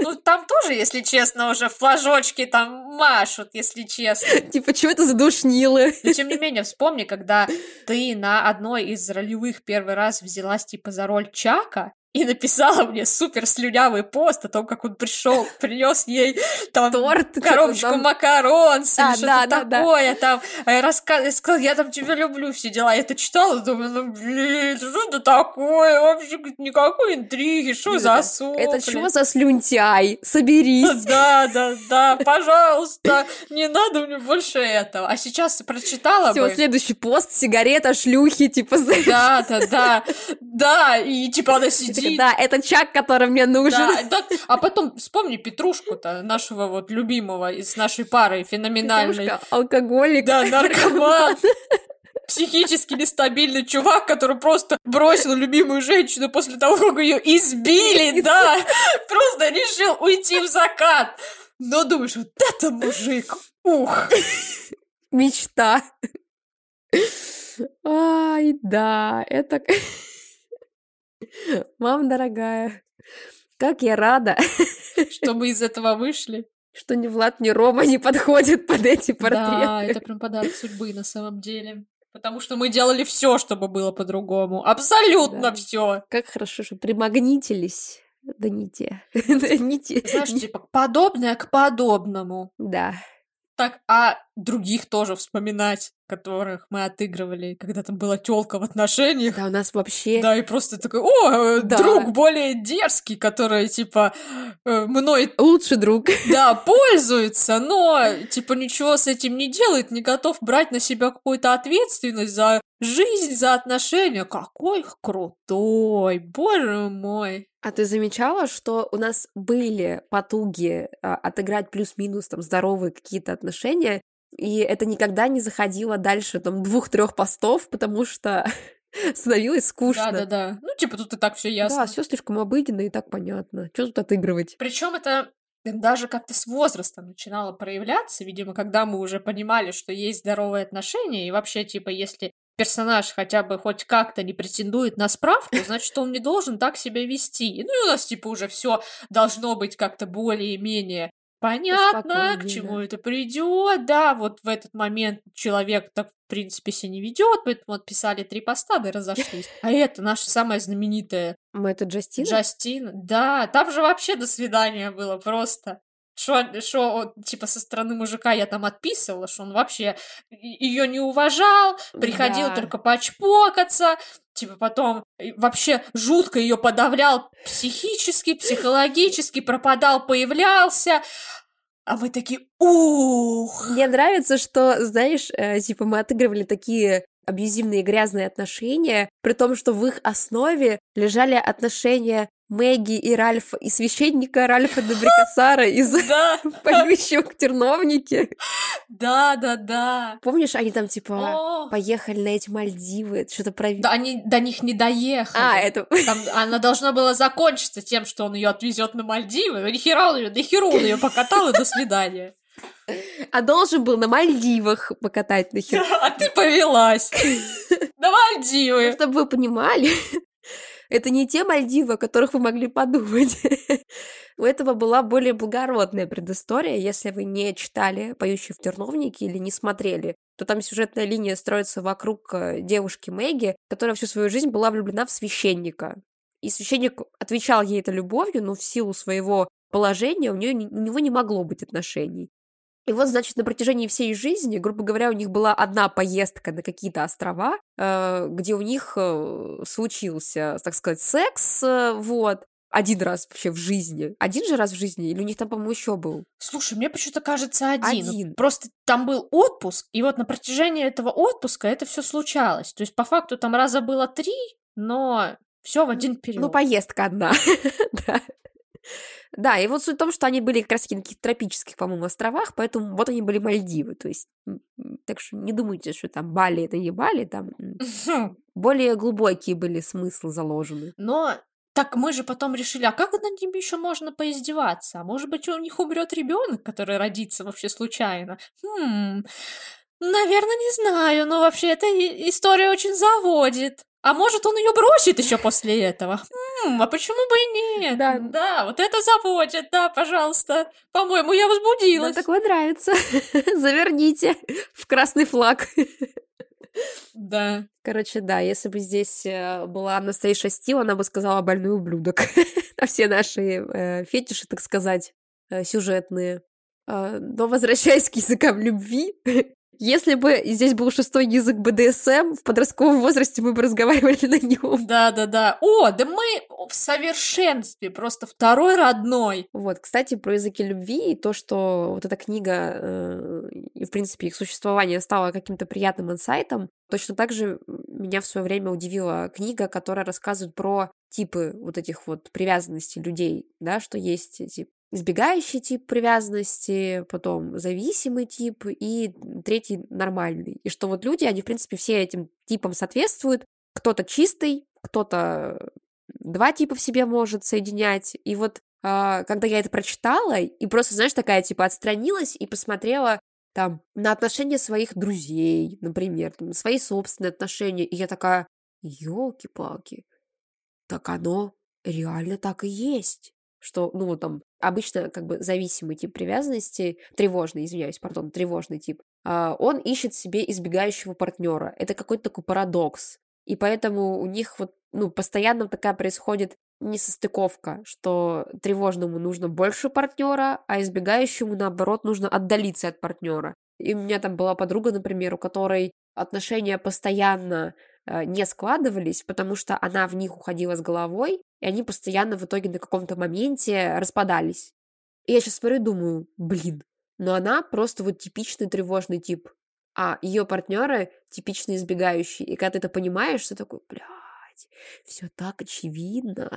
Ну, там тоже, если честно, уже флажочки там машут, если честно. Типа, что это за душнилы? Но тем не менее, вспомни, когда ты на одной из ролевых первый раз взялась типа за роль Чака и написала мне супер слюнявый пост о том, как он пришел, принес ей там Торт. коробочку там. макарон, или А, что-то да, да, да. такое, там, э, раска- я сказала, я там тебя люблю, все дела. Я это читала, думаю, ну, блин, что это такое? Вообще никакой интриги, что за сопли? Это что за слюнтяй? Соберись. Да, да, да, пожалуйста, не надо мне больше этого. А сейчас прочитала Все, бы. следующий пост, сигарета, шлюхи, типа. Да, да, да, да, и типа она сидит один. Да, это Чак, который мне нужен. Да, да, а потом вспомни Петрушку-то, нашего вот любимого из нашей пары, феноменальной. Петрушка, алкоголик. Да, наркоман. Психически нестабильный чувак, который просто бросил любимую женщину после того, как ее избили, да, просто решил уйти в закат. Но думаешь, вот это мужик, ух. Мечта. Ай, да, это... Мам дорогая, как я рада, Что мы из этого вышли. что ни Влад, ни Рома не подходят под эти портреты. Да, это прям подарок судьбы на самом деле. Потому что мы делали все, чтобы было по-другому. Абсолютно Да. все. Как хорошо, что примагнитились. Да не те. Да не те. Знаешь, типа, подобное к подобному. Да. Так, а других тоже вспоминать, которых мы отыгрывали, когда там была тёлка в отношениях. Да, у нас вообще... Да, и просто такой, о, э, Да. друг более дерзкий, который, типа, э, мной, Лучший друг. да, пользуется, но, типа, ничего с этим не делает, не готов брать на себя какую-то ответственность за жизнь, за отношения. Какой крутой, боже мой. А ты замечала, что у нас были потуги а, отыграть плюс-минус там здоровые какие-то отношения, и это никогда не заходило дальше там двух-трех постов, потому что становилось скучно. Да-да-да. Ну, типа, тут и так все ясно. Да, все слишком обыденно и так понятно. Что тут отыгрывать? Причем это даже как-то с возрастом начинало проявляться, видимо, когда мы уже понимали, что есть здоровые отношения, и вообще, типа, если персонаж хотя бы хоть как-то не претендует на справку, значит, он не должен так себя вести. Ну и у нас, типа, уже все должно быть как-то более-менее понятно, к чему да. это придет, да, вот в этот момент человек так, в принципе, себя не ведет, поэтому отписали три поста, да и разошлись. А это наша самая знаменитая Мы это Джастин? Джастин, да, там же вообще до свидания было просто. Что, типа, со стороны мужика я там отписывала, что он вообще ее не уважал, приходил Да. только почпокаться, типа, потом и вообще жутко ее подавлял психически, психологически, пропадал, появлялся. А мы такие, ух! Мне нравится, что, знаешь, э, типа мы отыгрывали такие абьюзивные грязные отношения, при том, что в их основе лежали отношения Мэгги и Ральфа, и священника Ральфа Добрикасара из «Поющего к терновнике». да, да, да. Помнишь, они там, типа, поехали на эти Мальдивы, что-то про... Да, они до них не доехали. А, это... Там она должна была закончиться тем, что он ее отвезет на Мальдивы. Ни хера он ее, ни хера он ее покатал, и до свидания. А должен был на Мальдивах покатать нахер. А ты повелась. На Мальдивы. Чтобы вы понимали, это не те Мальдивы, о которых вы могли подумать. У этого была более благородная предыстория. Если вы не читали «Поющий в терновнике» или не смотрели, то там сюжетная линия строится вокруг э, девушки Мэгги, которая всю свою жизнь была влюблена в священника. И священник отвечал ей это любовью, но в силу своего положения у, нее, у него не могло быть отношений. И вот, значит, на протяжении всей жизни, грубо говоря, у них была одна поездка на какие-то острова, э, где у них э, случился, так сказать, секс, э, вот, один раз вообще в жизни. Один же раз в жизни? Или у них там, по-моему, еще был? Слушай, мне почему-то кажется один. Один. Просто там был отпуск, и вот на протяжении этого отпуска это все случалось. То есть, по факту, там раза было три, но все в один период. Ну, поездка одна. Да. Да, и вот суть в том, что они были как раз на каких-то тропических, по-моему, островах, поэтому вот они были Мальдивы, то есть, так что не думайте, что там Бали это не Бали, там Хм. более глубокие были смыслы заложены. Но так мы же потом решили, а как над ними еще можно поиздеваться? А может быть, у них умрет ребенок, который родится вообще случайно? Хм, наверное, не знаю, но вообще эта история очень заводит. А может, он ее бросит еще после этого? Хм, а почему бы и нет? Да. да, вот это заводит, да, пожалуйста. По-моему, я возбудилась. такое нравится. Заверните в красный флаг. Да. Короче, да, если бы здесь э, была Анастейша Стил, она бы сказала больной ублюдок. На все наши э, фетиши, так сказать, э, сюжетные. А, Но возвращаясь к языкам любви, если бы здесь был шестой язык БДСМ, в подростковом возрасте мы бы разговаривали на нем. Да, да, да. О, да мы в совершенстве, просто второй родной. Вот, кстати, про языки любви и то, что вот эта книга э, и, в принципе, их существование стало каким-то приятным инсайтом, точно так же меня в свое время удивила книга, которая рассказывает про типы вот этих вот привязанностей людей, да, что есть тип избегающий тип привязанности, потом зависимый тип и третий нормальный. И что вот люди, они, в принципе, все этим типам соответствуют. Кто-то чистый, кто-то два типа в себе может соединять. И вот а, когда я это прочитала, и просто, знаешь, такая, типа, отстранилась и посмотрела там на отношения своих друзей, например, там, свои собственные отношения, и я такая, елки-палки, так оно реально так и есть. Что, ну, там, обычно, как бы, зависимый тип привязанности, тревожный, извиняюсь, пардон, тревожный тип, а, он ищет себе избегающего партнера. Это какой-то такой парадокс. И поэтому у них вот, ну, постоянно такая происходит несостыковка, что тревожному нужно больше партнера, а избегающему, наоборот, нужно отдалиться от партнера. И у меня там была подруга, например, у которой отношения постоянно э, не складывались, потому что она в них уходила с головой, и они постоянно в итоге на каком-то моменте распадались. И я сейчас смотрю и думаю, блин, но она просто вот типичный тревожный тип, а ее партнеры типичные избегающие. И когда ты это понимаешь, ты такой, бля, все так очевидно.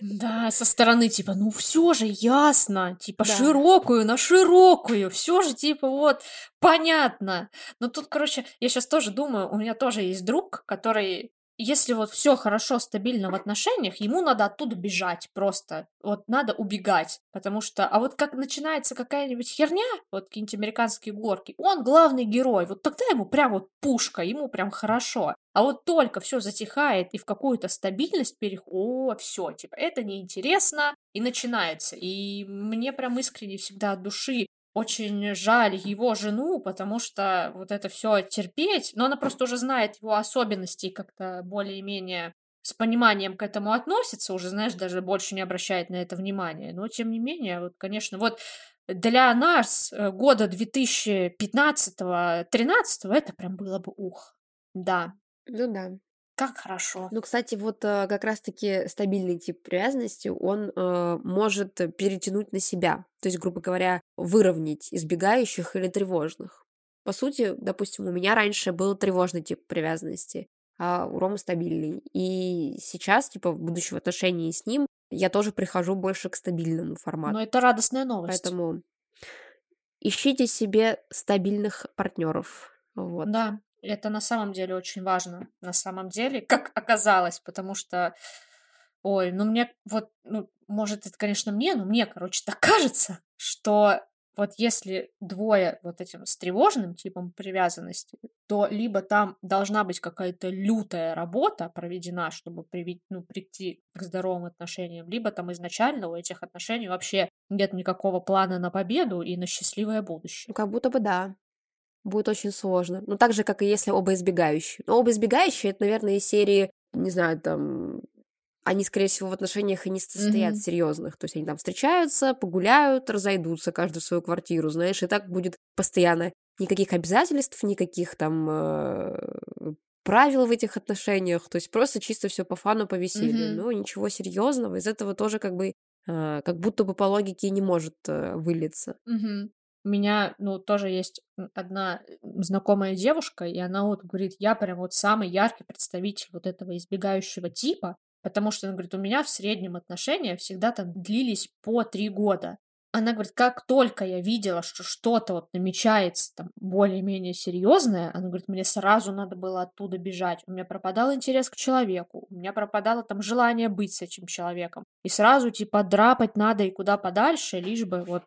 Да, со стороны типа, ну все же ясно, типа да. широкую на широкую, все же типа вот понятно. Но тут, короче, я сейчас тоже думаю, у меня тоже есть друг, который если вот все хорошо, стабильно в отношениях, ему надо оттуда бежать просто. Вот надо убегать. Потому что, а вот как начинается какая-нибудь херня, вот какие-нибудь американские горки, он главный герой. Вот тогда ему прям вот пушка, ему прям хорошо. А вот только все затихает и в какую-то стабильность переходит, о, все, типа, это неинтересно, и начинается. И мне прям искренне всегда от души очень жаль его жену, потому что вот это все терпеть, но она просто уже знает его особенности и как-то более-менее с пониманием к этому относится, уже, знаешь, даже больше не обращает на это внимания. Но, тем не менее, вот, конечно, вот для нас э, года 2015-13 это прям было бы ух. Да. Ну да. Как хорошо. Ну, кстати, вот э, как раз-таки стабильный тип привязанности, он э, может перетянуть на себя. То есть, грубо говоря, выровнять избегающих или тревожных. По сути, допустим, у меня раньше был тревожный тип привязанности, а у Ромы стабильный. И сейчас, типа, в будущем отношении с ним, я тоже прихожу больше к стабильному формату. Но это радостная новость. Поэтому ищите себе стабильных партнеров. Вот. Да, это на самом деле очень важно, на самом деле, как оказалось, потому что, ой, ну мне вот, ну, может, это, конечно, мне, но мне, короче, так кажется, что вот если двое вот этим с тревожным типом привязанности, то либо там должна быть какая-то лютая работа проведена, чтобы привить, ну, прийти к здоровым отношениям, либо там изначально у этих отношений вообще нет никакого плана на победу и на счастливое будущее. Как будто бы да будет очень сложно. Ну, так же, как и если оба избегающие. Но оба избегающие, это, наверное, из серии, не знаю, там, они, скорее всего, в отношениях и не состоят mm-hmm. серьезных. То есть они там встречаются, погуляют, разойдутся, каждый в свою квартиру, знаешь, и так будет постоянно. Никаких обязательств, никаких там э, правил в этих отношениях. То есть просто чисто все по фану, по веселью. Mm-hmm. Но ничего серьезного. Из этого тоже как бы э, как будто бы по логике не может э, вылиться. Mm-hmm. У меня, ну, тоже есть одна знакомая девушка, и она вот говорит, я прям вот самый яркий представитель вот этого избегающего типа, потому что, она говорит, у меня в среднем отношения всегда там длились по три года. Она говорит, как только я видела, что что-то вот намечается там более-менее серьезное, она говорит, мне сразу надо было оттуда бежать. У меня пропадал интерес к человеку, у меня пропадало там желание быть с этим человеком. И сразу типа драпать надо и куда подальше, лишь бы вот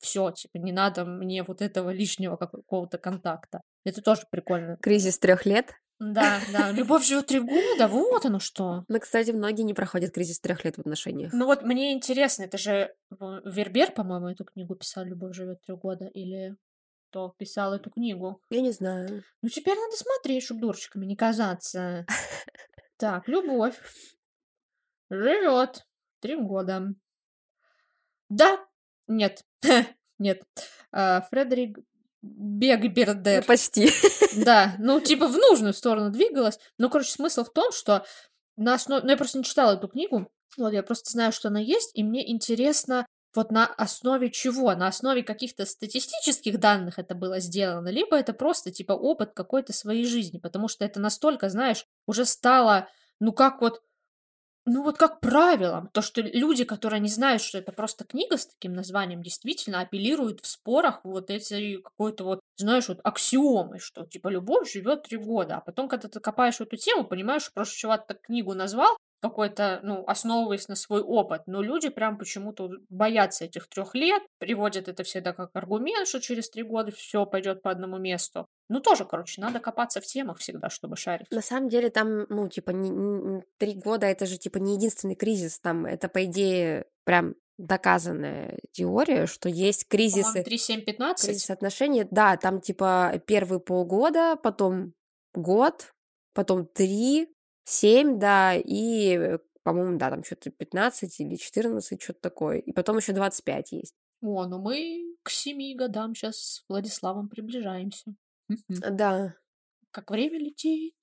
все, типа не надо мне вот этого лишнего какого-то контакта. Это тоже прикольно. Кризис трех лет? Да, да. Любовь живет три года, вот оно что. Ну, кстати, многие не проходят кризис трех лет в отношениях. Ну вот мне интересно, это же Вербер, по-моему, эту книгу писал «Любовь живет три года» или кто писал эту книгу? Я не знаю. Ну теперь надо смотреть, чтобы дурочками не казаться. Так, любовь живет три года. Да, нет, нет. А, Фредерик Бегбердер. Ну, почти. Да, ну, типа, в нужную сторону двигалась. Ну, короче, смысл в том, что на основе... Ну, я просто не читала эту книгу. Вот, я просто знаю, что она есть, и мне интересно вот на основе чего? На основе каких-то статистических данных это было сделано, либо это просто типа опыт какой-то своей жизни, потому что это настолько, знаешь, уже стало, ну как вот ну вот как правило, то, что люди, которые не знают, что это просто книга с таким названием, действительно апеллируют в спорах вот эти какой-то вот, знаешь, вот аксиомы, что типа любовь живет три года, а потом, когда ты копаешь эту тему, понимаешь, что просто чувак так книгу назвал, какой-то, ну, основываясь на свой опыт. Но люди прям почему-то боятся этих трех лет, приводят это всегда как аргумент, что через три года все пойдет по одному месту. Ну, тоже, короче, надо копаться в темах всегда, чтобы шарить. На самом деле там, ну, типа, не, три года это же, типа, не единственный кризис. Там это, по идее, прям доказанная теория, что есть кризисы... 3, 7, 15? Кризис отношений, да, там, типа, первые полгода, потом год, потом три, 7, да, и, по-моему, да, там что-то 15 или 14, что-то такое. И потом еще 25 есть. О, ну мы к семи годам сейчас с Владиславом приближаемся. Да. Как время летит.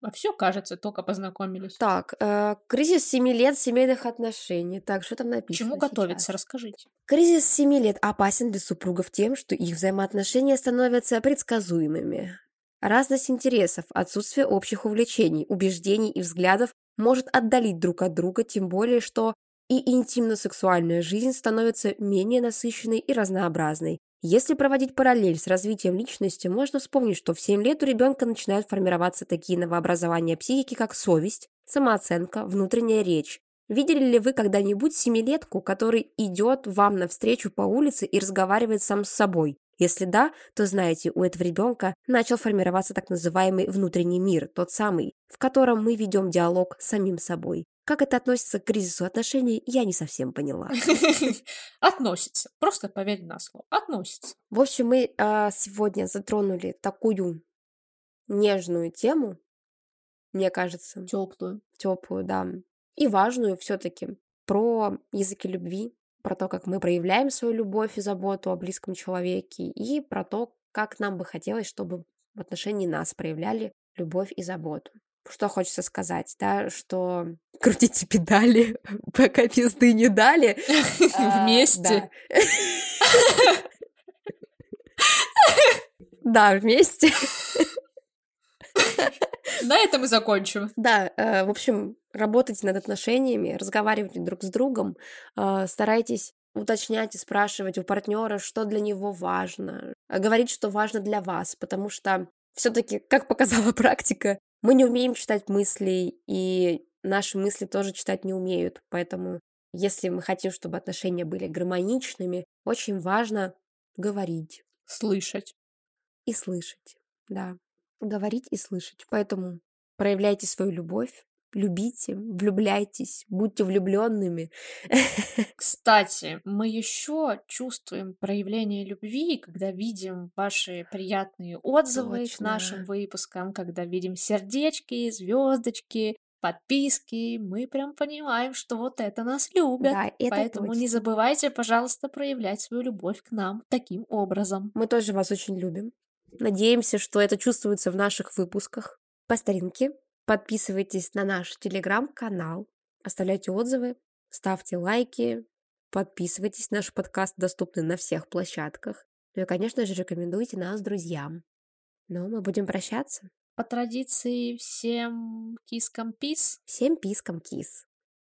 А все, кажется, только познакомились. Так, э, кризис 7 лет семейных отношений. Так, что там написано? Чему сейчас? готовиться, расскажите. Кризис 7 лет опасен для супругов тем, что их взаимоотношения становятся предсказуемыми. Разность интересов, отсутствие общих увлечений, убеждений и взглядов может отдалить друг от друга, тем более что и интимно-сексуальная жизнь становится менее насыщенной и разнообразной. Если проводить параллель с развитием личности, можно вспомнить, что в 7 лет у ребенка начинают формироваться такие новообразования психики, как совесть, самооценка, внутренняя речь. Видели ли вы когда-нибудь семилетку, который идет вам навстречу по улице и разговаривает сам с собой? Если да, то знаете, у этого ребенка начал формироваться так называемый внутренний мир, тот самый, в котором мы ведем диалог с самим собой. Как это относится к кризису отношений, я не совсем поняла. Относится. Просто поверь на слово. Относится. В общем, мы а, сегодня затронули такую нежную тему, мне кажется. Теплую. Теплую, да. И важную все-таки про языки любви, про то, как мы проявляем свою любовь и заботу о близком человеке, и про то, как нам бы хотелось, чтобы в отношении нас проявляли любовь и заботу. Что хочется сказать, да, что крутите педали, пока пизды не дали. А, Вместе. Да, вместе. На этом и закончим. Да, э, в общем, работайте над отношениями, разговаривайте друг с другом, э, старайтесь уточнять и спрашивать у партнера, что для него важно, э, говорить, что важно для вас, потому что все-таки, как показала практика, мы не умеем читать мысли, и наши мысли тоже читать не умеют. Поэтому, если мы хотим, чтобы отношения были гармоничными, очень важно говорить. Слышать. И слышать, да. Говорить и слышать. Поэтому проявляйте свою любовь, любите, влюбляйтесь, будьте влюбленными. Кстати, мы еще чувствуем проявление любви, когда видим ваши приятные отзывы Точно. к нашим выпускам, когда видим сердечки, звездочки, подписки, мы прям понимаем, что вот это нас любят. Да, это Поэтому точно. не забывайте, пожалуйста, проявлять свою любовь к нам таким образом. Мы тоже вас очень любим. Надеемся, что это чувствуется в наших выпусках. По старинке Подписывайтесь на наш телеграм-канал, оставляйте отзывы, ставьте лайки, подписывайтесь. Наш подкаст доступен на всех площадках. Ну и, конечно же, рекомендуйте нас друзьям. Ну, мы будем прощаться. По традиции всем кискам пис. Всем пискам кис.